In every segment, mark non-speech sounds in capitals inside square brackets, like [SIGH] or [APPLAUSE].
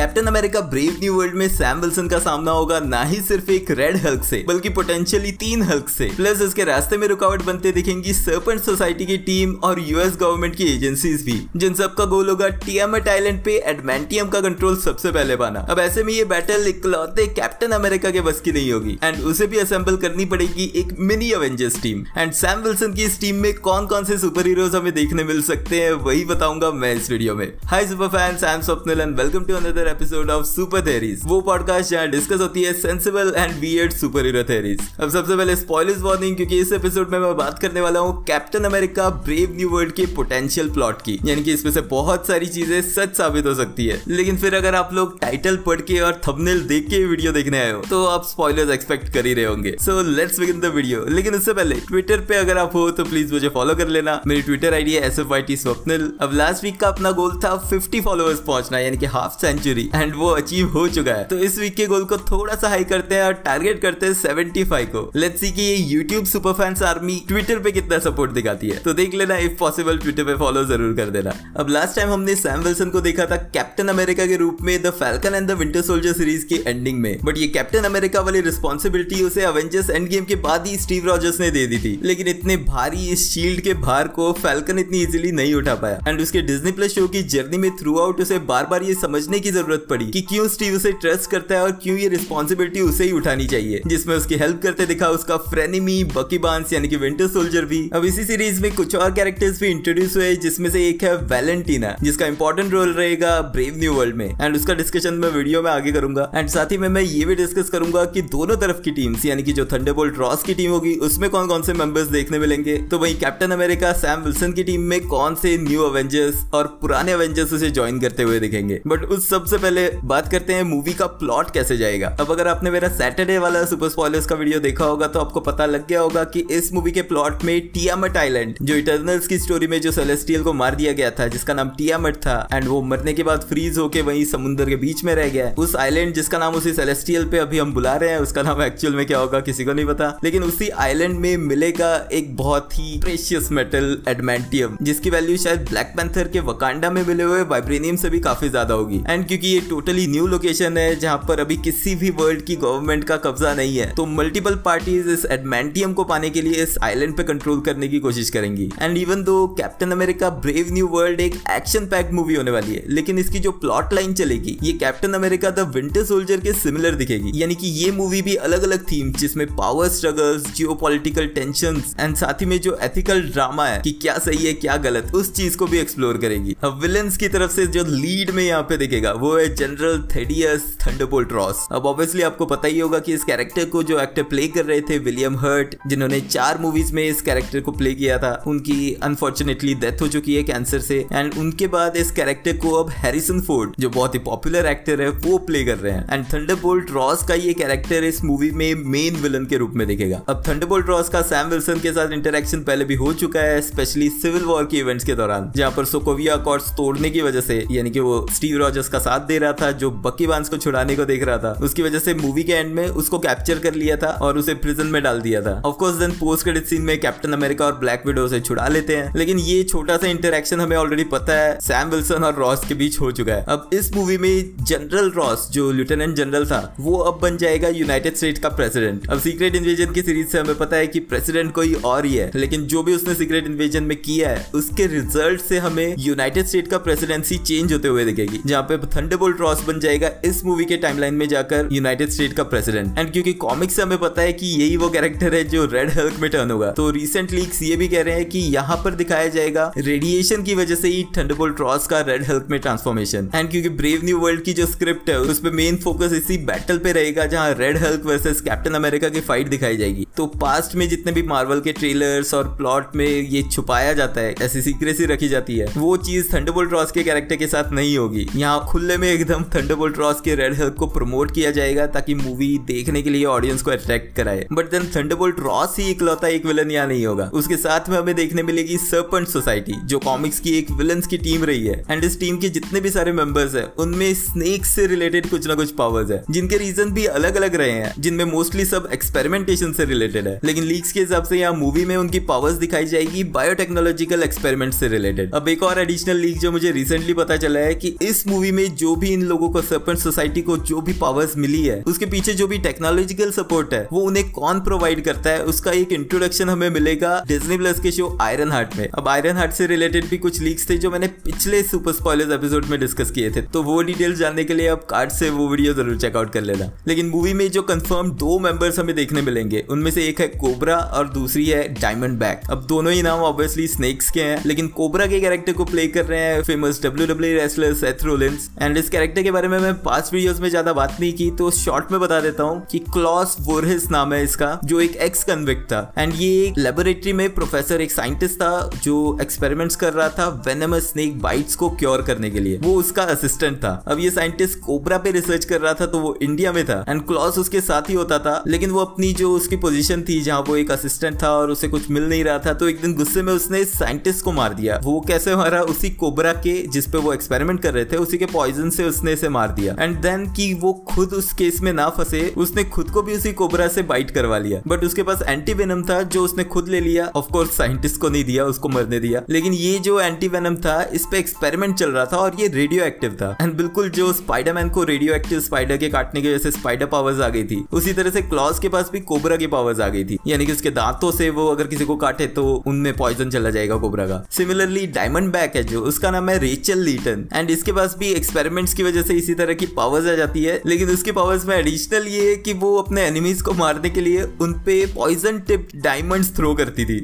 Captain America Brave New World में Sam Wilson का सामना होगा ना ही सिर्फ़ एक रेड हल्क से, बल्कि पोटेंशियली तीन हल्क से। प्लस इसके रास्ते में रुकावट बनते दिखेंगी सर्पेंट सोसाइटी की टीम और यूएस गवर्नमेंट की एजेंसीज भी, जिन सबका गोल होगा टीएमएट आइलैंड पे एडमेंटियम का कंट्रोल सबसे पहले पाना। अब ऐसे में ये बैटल इकलौते कैप्टन अमेरिका के बस की नहीं होगी एंड उसे भी असेंबल करनी पड़ेगी एक mini Avengers team and Sam Wilson की इस टीम में कौन कौन से सुपर हीरोज हमें देखने मिल सकते हैं, वही बताऊँगा मैं इस वीडियो में। Hi super I am Swapnil and welcome to another episode of Super Theories वो पॉडकास्ट जहाँ डिस्कस होती है sensible and weird super hero theories अब सबसे पहले स्पॉयलर्स वार्निंग क्योंकि इस एपिसोड में मैं बात करने वाला हूँ Captain America Brave New World के पोटेंशियल प्लॉट की, यानी कि इसमें से बहुत सारी चीज़ें सच साबित हो सकती है। लेकिन फिर अगर आप लोग टाइटल पढ़ के और थंबनेल देख के वीडियो देखने आए हो तो आप स्पॉयलर्स एक्सपेक्ट कर ही रहे होंगे। So let's begin the video लेकिन उससे पहले ट्विटर पे अगर आप हो तो प्लीज़ मुझे फॉलो कर लेना। मेरी ट्विटर आईडी है S F I T Swapnil अब लास्ट वीक का अपना गोल था 50 फॉलोअर्स पहुँचना, यानी कि हाफ़ सेंचुरी एंड वो अचीव हो चुका है। तो इस वीक के गोल को थोड़ा सा हाई करते हैं और टारगेट करते हैं 75 को। लेट्स सी कि ये YouTube super fans army Twitter पे कितना सपोर्ट दिखाती है। तो देख लेना इफ़ पॉसिबल ट्विटर पे फॉलो ज़रूर कर देना। अब लास्ट टाइम हमने सैम विल्सन को देखा था कैप्टन अमेरिका के रूप में the Falcon and the Winter Soldier series की एंडिंग में। बट ये कैप्टन अमेरिका वाली रिस्पॉन्सिबिलिटी उसे अवेंजर्स एंड गेम के बाद ही स्टीव रॉजर्स ने दे दी थी। लेकिन इतने भारी इस शील्ड के भार को फैल्कन इतनी इजिली नहीं उठा पाया। एंड उसके डिज्नी प्लस शो की जर्नी में थ्रू आउट उसे बार बार ये समझने की ज़रूरत पड़ी कि क्यों स्टीव उसे ट्रस्ट करता है और क्यों ये रिस्पॉन्सिबिलिटी उसे ही उठानी चाहिए। जिसमें उसकी हेल्प करते दिखा उसका फ्रेनिमी बकी बाँस यानी कि विंटर सोल्जर भी। अब इसी सीरीज़ में कुछ और कैरेक्टर्स भी इंट्रोड्यूस हुए, जिसमें से एक है वैलेंटीना जिसका इंपॉर्टेंट रोल रहेगा ब्रेव न्यू वर्ल्ड में। एंड उसका डिस्कशन मैं वीडियो में आगे करूँगा। एंड साथ ही में मैं ये भी डिस्कस करूँगा कि दोनों तरफ़ की टीम्स यानी कि जो थंडरबोल्ट रॉस की टीम होगी, उसमें कौन कौन से मेंबर्स देखने मिलेंगे? तो वही कैप्टन अमेरिका सैम विल्सन की टीम में कौन से न्यू अवेंजर्स और पुराने अवेंजर्स उसे ज्वाइन करते हुए दिखेंगे? बट उस सबसे पहले बात करते हैं मूवी का प्लॉट कैसे जाएगा। अब अगर आपने मेरा सैटरडे वाला सुपर स्पॉयलर्स का वीडियो देखा होगा तो आपको पता लग गया होगा कि इस मूवी के प्लॉट में टियामट आइलैंड जो इटर्नल्स की स्टोरी में जो सेलेस्टियल को मार दिया गया था, जिसका नाम टियामट था एंड वो मरने के बाद फ्रीज होके वहीं समुद्र के बीच में रह गया उस आइलैंड जिसका नाम उसी सेलेस्टियल पे अभी हम बुला रहे हैं, उसका नाम एक्चुअल में क्या होगा, किसी को नहीं पता। लेकिन उसी आइलैंड में मिलेगा एक बहुत ही प्रेशियस मेटल एडमेंटियम जिसकी वैल्यू शायद ब्लैक पैंथर के वकांडा में मिले हुए वाइब्रेनियम से भी काफ़ी ज़्यादा होगी। एंड क्योंकि ये टोटली न्यू लोकेशन है, जहाँ पर अभी किसी भी वर्ल्ड की गवर्नमेंट का कब्जा नहीं है। तो मल्टीपल पार्टीज़ इस एडमेंटियम को पाने के लिए इस आइलैंड पे कंट्रोल करने की कोशिश करेंगी। And even though Captain America Brave New World एक एक्शन पैक मूवी होने वाली है, लेकिन इसकी जो प्लॉट लाइन चलेगी, ये Captain America the Winter Soldier के सिमिलर दिखेगी। यानी कि ये मूवी भी अलग अलग थीम जिसमें power struggles geopolitical tension and साथ ही में जो एथिकल ड्रामा है कि क्या सही है, क्या गलत, उस चीज़ को भी एक्सप्लोर करेगी। अब विलन्स की तरफ़ से जो लीड में यहाँ पे दिखेगा, वो है जनरल थेडियस थंडरबोल्ट रॉस अब ऑब्वियसली आपको पता ही होगा कि इस कैरेक्टर को जो एक्टर प्ले कर रहे थे विलियम हर्ट जिन्होंने चार मूवीज़ में इस कैरेक्टर को प्ले किया था, उनकी अनफॉर्चुनेटली डेथ हो चुकी है कैंसर से। एंड उनके बाद इस कैरेक्टर को अब हैरिसन फोर्ड जो बहुत ही पॉपुलर एक्टर है, वो प्ले कर रहे हैं। एंड थंडरबोल्ट रॉस का ये कैरेक्टर इस मूवी में मेन विलन के रूप में दिखेगा। अब थंडरबोल्ट रॉस का सैम विल्सन के साथ इंटरेक्शन पहले भी हो चुका है स्पेशली सिविल वॉर के इवेंट्स के दौरान, जहाँ पर सोकोविया अकॉर्ड्स तोड़ने की वजह से, यानी कि वो स्टीव रॉजर्स का साथ दे रहा था, जो बकी बाँस को छुड़ाने को देख रहा था। उसकी वजह से मूवी के एंड में उसको कैप्चर कर लिया था और उसे प्रिजन में डाल दिया था। Of course then post credit scene में कैप्टन अमेरिका और ब्लैक विडो से छुड़ा लेते हैं। लेकिन ये छोटा सा इंटरेक्शन हमें ऑलरेडी पता है सैम विल्सन और रॉस के बीच हो चुका है। अब इस मूवी में जनरल रॉस जो लेफ्टिनेंट जनरल था, वो अब बन जाएगा यूनाइटेड स्टेट का प्रेसिडेंट अब सीक्रेट इन्वेजन की सीरीज़ से हमें पता है कि प्रेसिडेंट कोई और ही है। लेकिन जो भी उसने सीक्रेट इन्वेजन में किया है, उसके रिज़ल्ट से हमें यूनाइटेड स्टेट का प्रेसिडेंसी चेंज होते हुए दिखेगी, जहाँ पे थंडरबोल्ट रॉस बन जाएगा इस मूवी के टाइमलाइन में जाकर यूनाइटेड स्टेट का प्रेसिडेंट एंड क्योंकि कॉमिक्स से हमें पता है कि यही वो कैरेक्टर है जो रेड हल्क में टर्न होगा. तो रिसेंट लीक्स ये भी कह रहे हैं कि यहाँ पर दिखाया जाएगा रेडिएशन की वजह से ही थंडरबोल्ट रॉस का रेड हल्क में ट्रांसफॉर्मेशन एंड क्योंकि ब्रेव न्यू वर्ल्ड की जो स्क्रिप्ट है, उस मेन फोकस इसी बैटल पे रहेगा जहाँ Red Hulk versus Captain America की फाइट दिखाई जाएगी. तो पास्ट में जितने भी मार्वल के ट्रेलर्स और प्लॉट में ये छुपाया जाता है, ऐसी सीक्रेसी रखी जाती है, वो चीज़ थंडरबोल्ट रॉस के कैरेक्टर के साथ नहीं होगी. यहाँ खुले में एकदम थंडरबोल्ट रॉस के रेड हल्क को प्रमोट किया जाएगा ताकि मूवी देखने के लिए ऑडियंस को अट्रैक्ट कराए। बट देन थंडरबोल्ट रॉस ही इकलौता एक विलन यहाँ नहीं होगा। उसके साथ में हमें देखने मिलेगी सर्पेंट सोसाइटी जो कॉमिक्स की एक विलन की टीम रही है। एंड इस टीम के जितने भी सारे मेंबर्स है, उनमें स्नेक से रिलेटेड कुछ ना कुछ पावर्स है। जिनके रीजन भी अलग अलग रहे हैं, जिनमें मोस्टली सब एक्सपेरिमेंटेशन से रिलेटेड है। लेकिन लीक्स के हिसाब से यहाँ मूवी में उनकी पावर्स दिखाई जाएगी बायोटेक्नोलॉजिकल एक्सपेरिमेंट से रिलेटेड अब एक और एडिशनल लीक जो मुझे रिसेंटली पता चला है कि इस मूवी में जो जो भी इन लोगों को सर्पेंट सोसाइटी को जो भी पावर्स मिली है, उसके पीछे जो भी टेक्नोलॉजिकल सपोर्ट है, वो उन्हें कौन प्रोवाइड करता है, उसका एक इंट्रोडक्शन हमें मिलेगा डिज्नी प्लस के शो आयरन हार्ट में। अब आयरन हार्ट से रिलेटेड भी कुछ लीक्स थे जो मैंने पिछले सुपर स्पॉयलर्स एपिसोड में डिस्कस किए थे। तो वो डिटेल्स जानने के लिए अब कार्ड से वो वीडियो ज़रूर चेकआउट कर लेना। लेकिन मूवी में जो कंफर्म दो मेंबर्स हमें देखने मिलेंगे, उनमें से एक है कोबरा और दूसरी है डायमंड बैक अब दोनों ही नाम ऑब्वियसली स्नेक्स के हैं, लेकिन कोबरा के कैरेक्टर को प्ले कर रहे हैं famous W W wrestler Seth Rollins and इस कैरेक्टर के बारे में मैं पाँच वीडियोस में ज़्यादा बात नहीं की तो शॉर्ट में बता देता हूँ कि क्लॉस वोरहिस नाम है इसका, जो एक एक्स कन्विक्ट था। एंड ये एक लेबोरेटरी में प्रोफेसर एक साइंटिस्ट था, जो एक्सपेरिमेंट्स कर रहा था वेनमस स्नेक बाइट्स को क्योर करने के लिए। वो उसका असिस्टेंट था। अब ये साइंटिस्ट कोबरा पे रिसर्च कर रहा था तो वो इंडिया में था। एंड क्लॉस उसके साथ ही होता था, लेकिन वो अपनी जो उसकी पोजीशन थी, जहाँ वो एक असिस्टेंट था और उसे कुछ मिल नहीं रहा था तो एक दिन गुस्से में उसने साइंटिस्ट को मार दिया। वो कैसे मारा? उसी कोबरा के जिसपे वो एक्सपेरिमेंट कर रहे थे, उसी के पॉइजन से उसने इसे मार दिया। एंड देन की वो खुद उस केस में ना फंसे, उसने खुद को भी उसी कोबरा से बाइट करवा लिया। बट उसके पास एंटी वेनम था, जो उसने खुद ले लिया। ऑफकोर्स साइंटिस्ट को नहीं दिया, उसको मरने दिया। लेकिन ये जो एंटी वेनम था, इस पे एक्सपेरिमेंट चल रहा था और ये रेडियो एक्टिव था। एंड बिल्कुल जो स्पाइडरमैन को रेडियो एक्टिव स्पाइडर के काटने की वजह से स्पाइडर पावर्स आ गई थी, उसी तरह से क्लॉस के पास भी कोबरा की पावर्स आ गई थी। यानी कि उसके दांतों से वो अगर किसी को काटे तो उनमें पॉइजन चला जाएगा कोबरा का। सिमिलरली डायमंड बैक है जो, उसका नाम है रेचल लीटन एंड इसके पास भी एक्सपेरिमेंट्स की वजह से इसी तरह की पावर्स आ जाती है। लेकिन उसकी पावर्स में एडिशनल ये है कि वो अपने एनिमीज को मारने के लिए उनपे पॉइजन टिप डायमंड्स थ्रो करती थी।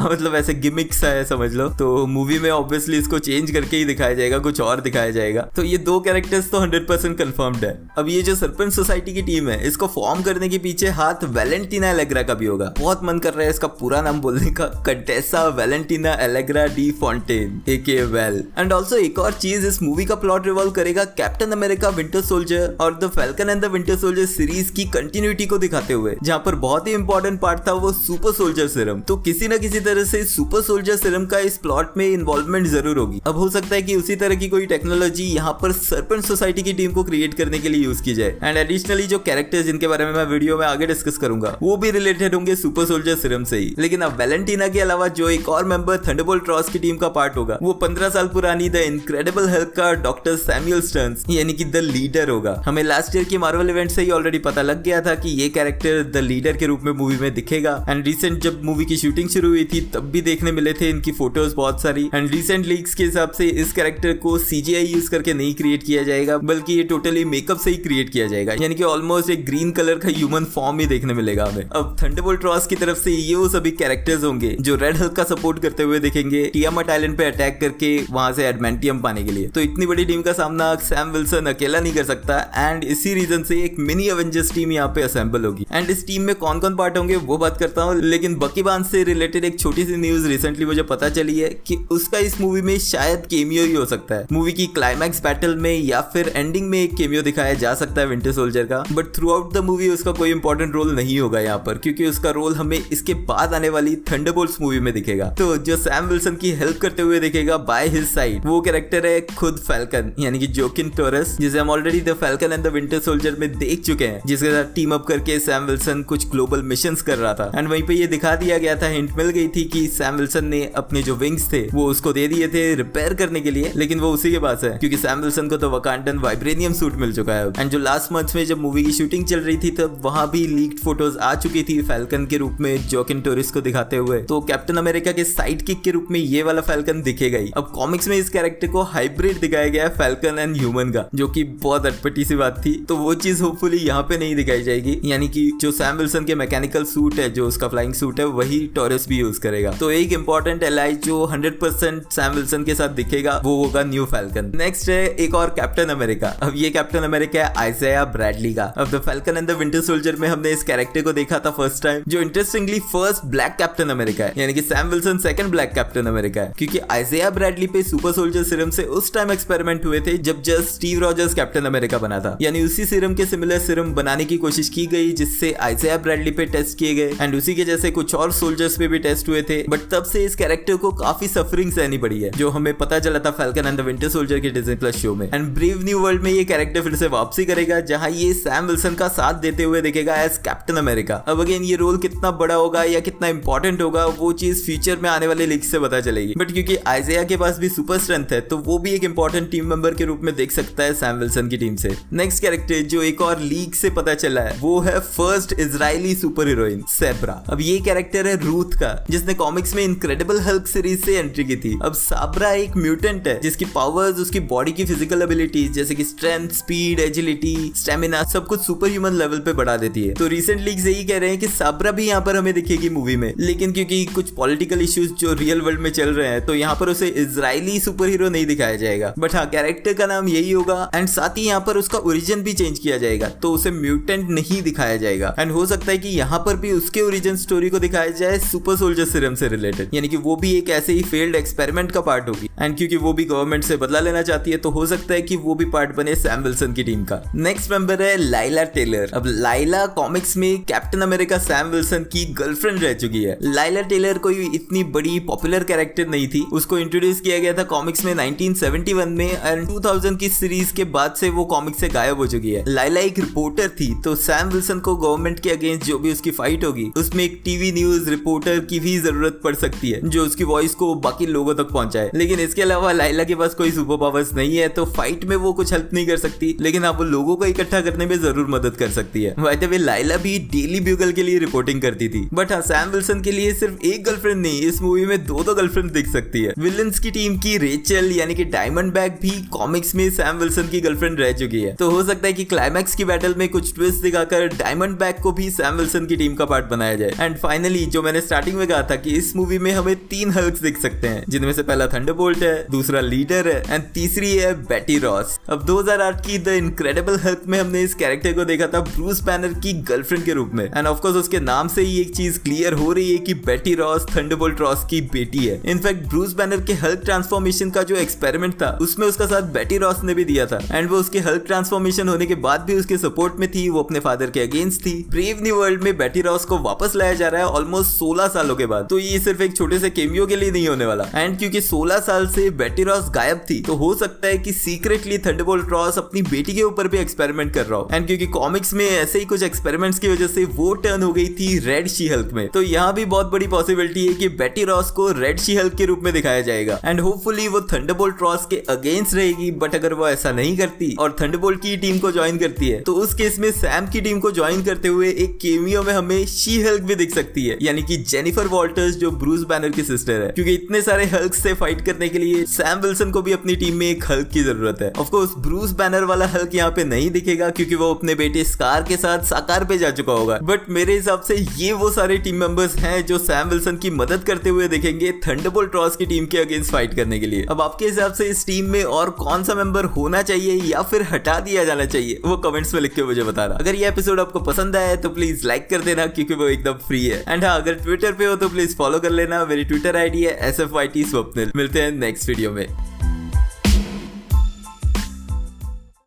[LAUGHS] मतलब ऐसे गिमिक्स है, समझ लो। तो मूवी में ऑब्वियसली इसको चेंज करके ही दिखाया जाएगा, कुछ और दिखाया जाएगा। तो ये दो कैरेक्टर्स तो हंड्रेड परसेंट कन्फर्म्ड है। अब ये जो सरपंच सोसाइटी की टीम है, इसको फॉर्म करने के पीछे हाथ वेलेंटीना एलेग्रा का भी होगा। बहुत मन कर रहा है इसका पूरा नाम बोलने का। Contessa Valentina Allegra de Fontaine A K Val and also एक और चीज़ इस मूवी का प्लॉट रिवॉल्व करेगा कैप्टन अमेरिका विंटर सोल्जर और the Falcon and the Winter Soldier series की कंटिन्यूटी को दिखाते हुए, जहाँ पर बहुत ही इंपॉर्टेंट पार्ट था वो सुपर सोल्जर सिरम तो किसी न किसी तरह से सुपर सोल्जर सिरम का इस प्लॉट में इन्वॉल्वमेंट ज़रूर होगी। अब हो सकता है कि उसी तरह की कोई टेक्नोलॉजी यहाँ पर सरपंच सोसाइटी की टीम को क्रिएट करने के लिए यूज़ की जाए। एंड एडिशनली जो कैरेक्टर्स जिनके बारे में मैं वीडियो में आगे डिस्कस करूँगा, वो भी रिलेटेड होंगे सुपर सोल्जर सिरम से ही। लेकिन अब वेलेंटीना के अलावा जो एक और मेंबर थंडरबोल्ट ट्रॉस की टीम का पार्ट होगा, वो पंद्रह साल पुरानी द इनक्रेडिबल हेल्प का डॉक्टर सैम्यूल स्टर्न्स यानी कि द लीडर होगा। हमें लास्ट ईयर की मार्वल इवेंट से ही ऑलरेडी पता लग गया था कि ये कैरेक्टर द लीडर के रूप में मूवी में दिखेगा। एंड रिसेंट जब मूवी की शूटिंग शुरू हुई थी तब भी देखने मिले थे इनकी फ़ोटोज़ बहुत सारी। एंड रिसेंट लीक्स के हिसाब से इस कैरेक्टर को सीजीआई यूज़ करके नहीं क्रिएट किया जाएगा, बल्कि ये टोटली मेकअप से ही क्रिएट किया जाएगा। यानी कि ऑलमोस्ट एक ग्रीन कलर का ह्यूमन फॉर्म ही देखने मिलेगा हमें। अब थंडरबोल्ट रॉस की तरफ़ से ये वो सभी कैरेक्टर्स होंगे, जो रेड हल्क का सपोर्ट करते हुए दिखेंगे टियामट आइलैंड पे अटैक करके वहाँ से एडमेंटियम पाने के लिए। तो इतनी बड़ी टीम का सामना सैम विल्सन अकेला नहीं कर सकता एंड इसी रीजन से एक मिनी एवेंजर्स टीम यहाँ पे असेंबल होगी। एंड इस टीम में कौन कौन पार्ट होंगे, वो बात करता हूँ, लेकिन बकी बाँध से रिलेटेड एक छोटी सी न्यूज़ रिसेंटली मुझे पता चली है कि उसका इस मूवी में शायद केमियो ही हो सकता है। मूवी की क्लाइमैक्स बैटल में या फिर एंडिंग में एक केमियो दिखाया जा सकता है विंटर सोल्जर का। But throughout the movie उसका कोई इंपॉर्टेंट रोल नहीं होगा यहाँ पर, क्योंकि उसका रोल हमें इसके बाद आने वाली थंडरबोल्ट्स मूवी में दिखेगा। तो जो सैम विल्सन की हेल्प करते हुए दिखेगा बाय हिज साइड वो कैरेक्टर है खुद फैल्कन यानी कि जोकिन टोरस जिसे हम already the Falcon and the Winter Soldier में देख चुके हैं, जिसके साथ टीम अप करके सैम विल्सन कुछ ग्लोबल मिशन कर रहा था। एंड वहीं पे ये दिखा दिया गया था हिंट मिल गई थी कि सैम विल्सन ने अपने जो विंग्स थे, वो उसको दे दिए थे रिपेयर करने के लिए, लेकिन वो उसी के पास है, क्योंकि सैम विल्सन को तो वकांडन वाइब्रेनियम सूट मिल चुका है एंड जो लास्ट मंथ में जब मूवी की शूटिंग चल रही थी, तब वहाँ भी लीक्ड फ़ोटोज़ आ चुकी थी फैल्कन के रूप में जोकिन टोरिस को दिखाते हुए। तो कैप्टन अमेरिका के साइड किक के रूप में ये वाला फैल्कन दिखेगा ही अब कॉमिक्स में इस कैरेक्टर को हाइब्रिड दिखाया गया है फैल्कन एंड ह्यूमन का, जो की बहुत अटपटी सी बात थी। तो वो चीज़ होपफुली यहाँ पे नहीं दिखाई जाएगी। यानी कि जो सैम विल्सन के मैकेनिकल सूट है, जो उसका फ्लाइंग सूट है, वही टोरिस भी यूज़ करेगा। तो एक इंपॉर्टेंट एलाई जो हंड्रेड परसेंट सैम विल्सन के साथ दिखेगा, वो होगा न्यू फैल्कन नेक्स्ट है एक और कैप्टन अमेरिका अब ये कैप्टन अमेरिका है आइजया ब्रैडली का। अब the Falcon and the Winter Soldier में हमने इस कैरेक्टर को देखा था फ़र्स्ट टाइम जो interestingly first black Captain America है। यानी कि Sam Wilson second black Captain America है। क्योंकि आइजया ब्रैडली पे सुपर सोल्जर सिरम से उस टाइम एक्सपेरिमेंट हुए थे, जब just Steve Rogers Captain America बना था। यानी उसी सिरम के सिमिलर सिरम बनाने की कोशिश की गई, जिससे आइजया ब्रैडली पे टेस्ट किए गए। एंड उसी के जैसे कुछ और सोल्जर्स पे भी टेस्ट हुए थे। बट तब से इस कैरेक्टर को काफ़ी सफरिंग सहनी पड़ी है, जो हमें पता चला था Falcon and the Winter Soldier के डिजनी प्लस शो में। एंड ब्रेव न्यू वर्ल्ड में ये कैरेक्टर फिर से वापसी करेगा, जहाँ ये सैम विल्सन का साथ देते हुए देखेगा एज कैप्टन अमेरिका अब अगेन ये रोल कितना बड़ा होगा या कितना इंपॉर्टेंट होगा, वो चीज़ फ्यूचर में आने वाले लीक से पता चलेगी। बट क्योंकि आइजिया के पास भी सुपर स्ट्रेंथ है तो वो भी एक इंपॉर्टेंट टीम मेंबर के रूप में देख सकता है सैम विल्सन की टीम से। नेक्स्ट कैरेक्टर जो एक और लीक से पता चला है, वो है first Israeli super heroine Sabra अब ये कैरेक्टर है रूथ का जिसने कॉमिक्स में इनक्रेडिबल हल्क सीरीज़ से एंट्री की थी। अब साबरा एक म्यूटेंट है, जिसकी पावर्स उसकी बॉडी की फ़िज़िकल एबिलिटीज जैसे कि स्ट्रेंथ स्पीड एजिलिटी स्टेमिना सब कुछ सुपर ह्यूमन लेवल पे बढ़ा देती है। तो रिसेंट लीक्स यही कह रहे हैं कि साबरा भी यहाँ पर हमें दिखेगी मूवी में। लेकिन क्योंकि कुछ पॉलिटिकल इश्यूज़ जो रियल वर्ल्ड में चल रहे हैं तो यहाँ पर उसे इसराइली सुपर हीरो नहीं दिखाया जाएगा। बट हाँ कैरेक्टर का नाम यही होगा एंड साथ ही यहाँ पर उसका ओरिजिन भी चेंज किया जाएगा तो उसे म्यूटेंट नहीं दिखाया जाएगा। एंड हो सकता है कि यहाँ पर भी उसके ओरिजिन स्टोरी को दिखाया जाए सुपर सोल्जर सिरम से रिलेटेड यानी कि वो भी एक ऐसे ही फेल्ड एक्सपेरिमेंट का पार्ट होगी। एंड क्योंकि वो भी गवर्नमेंट से बदला लेना चाहती है तो हो सकता है कि वो भी पार्ट बने सैम विल्सन की टीम का। नेक्स्ट मेंबर है लाइला टेलर अब लाइला कॉमिक्स में कैप्टन अमेरिका सैम विल्सन की गर्लफ्रेंड रह चुकी है। लाइला टेलर कोई इतनी बड़ी पॉपुलर कैरेक्टर नहीं थी। उसको इंट्रोड्यूस किया गया था कॉमिक्स में 1971 में एंड 2000 की सीरीज़ के बाद से वो कॉमिक्स से गायब हो चुकी है। लाइला एक रिपोर्टर थी तो सैम विल्सन को गवर्नमेंट के अगेंस्ट जो भी उसकी फाइट होगी, उसमें एक टीवी न्यूज़ रिपोर्टर की भी ज़रूरत पड़ सकती है, जो उसकी वॉइस को बाकी लोगों तक पहुँचाए। लेकिन इसके अलावा लाइला के पास कोई सुपर पावर्स नहीं है तो फाइट में वो कुछ हेल्प नहीं कर सकती। लेकिन आप लोगों को इकट्ठा करने में ज़रूर मदद कर सकती है। वाई वे लाइला भी डेली ब्यूगल के लिए रिपोर्टिंग करती थी। बट हाँ सैम विल्सन के लिए सिर्फ़ एक गर्लफ्रेंड नहीं, इस मूवी में दो दो गर्लफ्रेंड दिख सकती है। विलन्स की टीम की रेचल यानी कि डायमंड बैग भी कॉमिक्स में सैम विल्सन की गर्लफ्रेंड रह चुकी है। तो हो सकता है कि क्लाइमैक्स की बैटल में कुछ ट्विस्ट दिखाकर डायमंड बैग को भी सैम विल्सन की टीम का पार्ट बनाया जाए। एंड फाइनली जो मैंने स्टार्टिंग में कहा था कि इस मूवी में हमें तीन हल्क दिख सकते हैं, जिनमें से पहला थंडरबोल्ट है, दूसरा लीडर है एंड तीसरी है बेटी रॉस अब 2008 की द इनक्रेडिबल हल्क में हमने इस कैरेक्टर को देखा था ब्रूस बैनर की गर्लफ्रेंड के रूप में. एंड ऑफकोर्स उसके नाम से ही एक चीज़ क्लियर हो रही है कि बेटी रॉस थंडरबोल्ट रॉस की बेटी है. इनफैक्ट ब्रूस बैनर के हल्क ट्रांसफॉर्मेशन का जो एक्सपेरिमेंट था, उसमें उसका साथ बेटी रॉस ने भी दिया था. एंड वो उसके हल्क ट्रांसफॉर्मेशन होने के बाद भी उसके सपोर्ट में थी, वो अपने फादर के अगेंस्ट थी. ब्रेव न्यू वर्ल्ड में बेटी रॉस को वापस लाया जा रहा है ऑलमोस्ट 16 सालों के बाद. तो ये सिर्फ़ एक छोटे से केमियो के लिए नहीं होने वाला। एंड क्योंकि 16 साल से बेटी रॉस गायब थी तो हो सकता है कि सीक्रेटली थंडरबोल्ट रॉस अपनी बेटी के ऊपर भी एक्सपेरिमेंट कर रहा हो। एंड क्योंकि कॉमिक्स में ऐसे ही कुछ एक्सपेरिमेंट्स की वजह से वो टर्न हो गई थी रेड शी हल्क में। तो यहाँ भी बहुत बड़ी पॉसिबिलिटी है कि बेटी रॉस को रेड शी हल्क के रूप में दिखाया जाएगा। एंड होपफुली वो थंडरबोल्ट रॉस के अगेंस्ट रहेगी बट अगर वो ऐसा नहीं करती और थंडरबोल्ट की टीम को ज्वाइन करती है तो उस केस में सैम की टीम को ज्वाइन करते हुए एक केमियो में हमें शी हल्क भी दिख सकती है। यानी कि जेनिफर वॉल्टर्स जो ब्रूस बैनर की सिस्टर है। क्योंकि इतने सारे हल्क से फाइट करने के लिए सैम विल्सन को भी अपनी टीम में एक हल्क की ज़रूरत है। ऑफकोर्स ब्रूस बैनर वाला हल्क यहाँ पे नहीं दिखेगा, क्योंकि वो अपने बेटे स्कार के साथ साकार पे जा चुका होगा। बट मेरे हिसाब से ये वो सारे टीम मेंबर्स हैं जो सैम विल्सन की मदद करते हुए देखेंगे थंडरबोल्ट रॉस की टीम के अगेंस्ट फाइट करने के लिए। अब आपके हिसाब से इस टीम में और कौन सा मेंबर होना चाहिए या फिर हटा दिया जाना चाहिए, वो कमेंट्स में लिख के मुझे बताना। अगर ये एपिसोड आपको पसंद आया तो प्लीज़ लाइक कर देना, क्योंकि वो एकदम फ्री है। एंड हाँ अगर ट्विटर पे हो तो प्लीज़ फॉलो कर लेना। मेरी ट्विटर आईडी है S F Y T Swapnil मिलते हैं नेक्स्ट वीडियो में।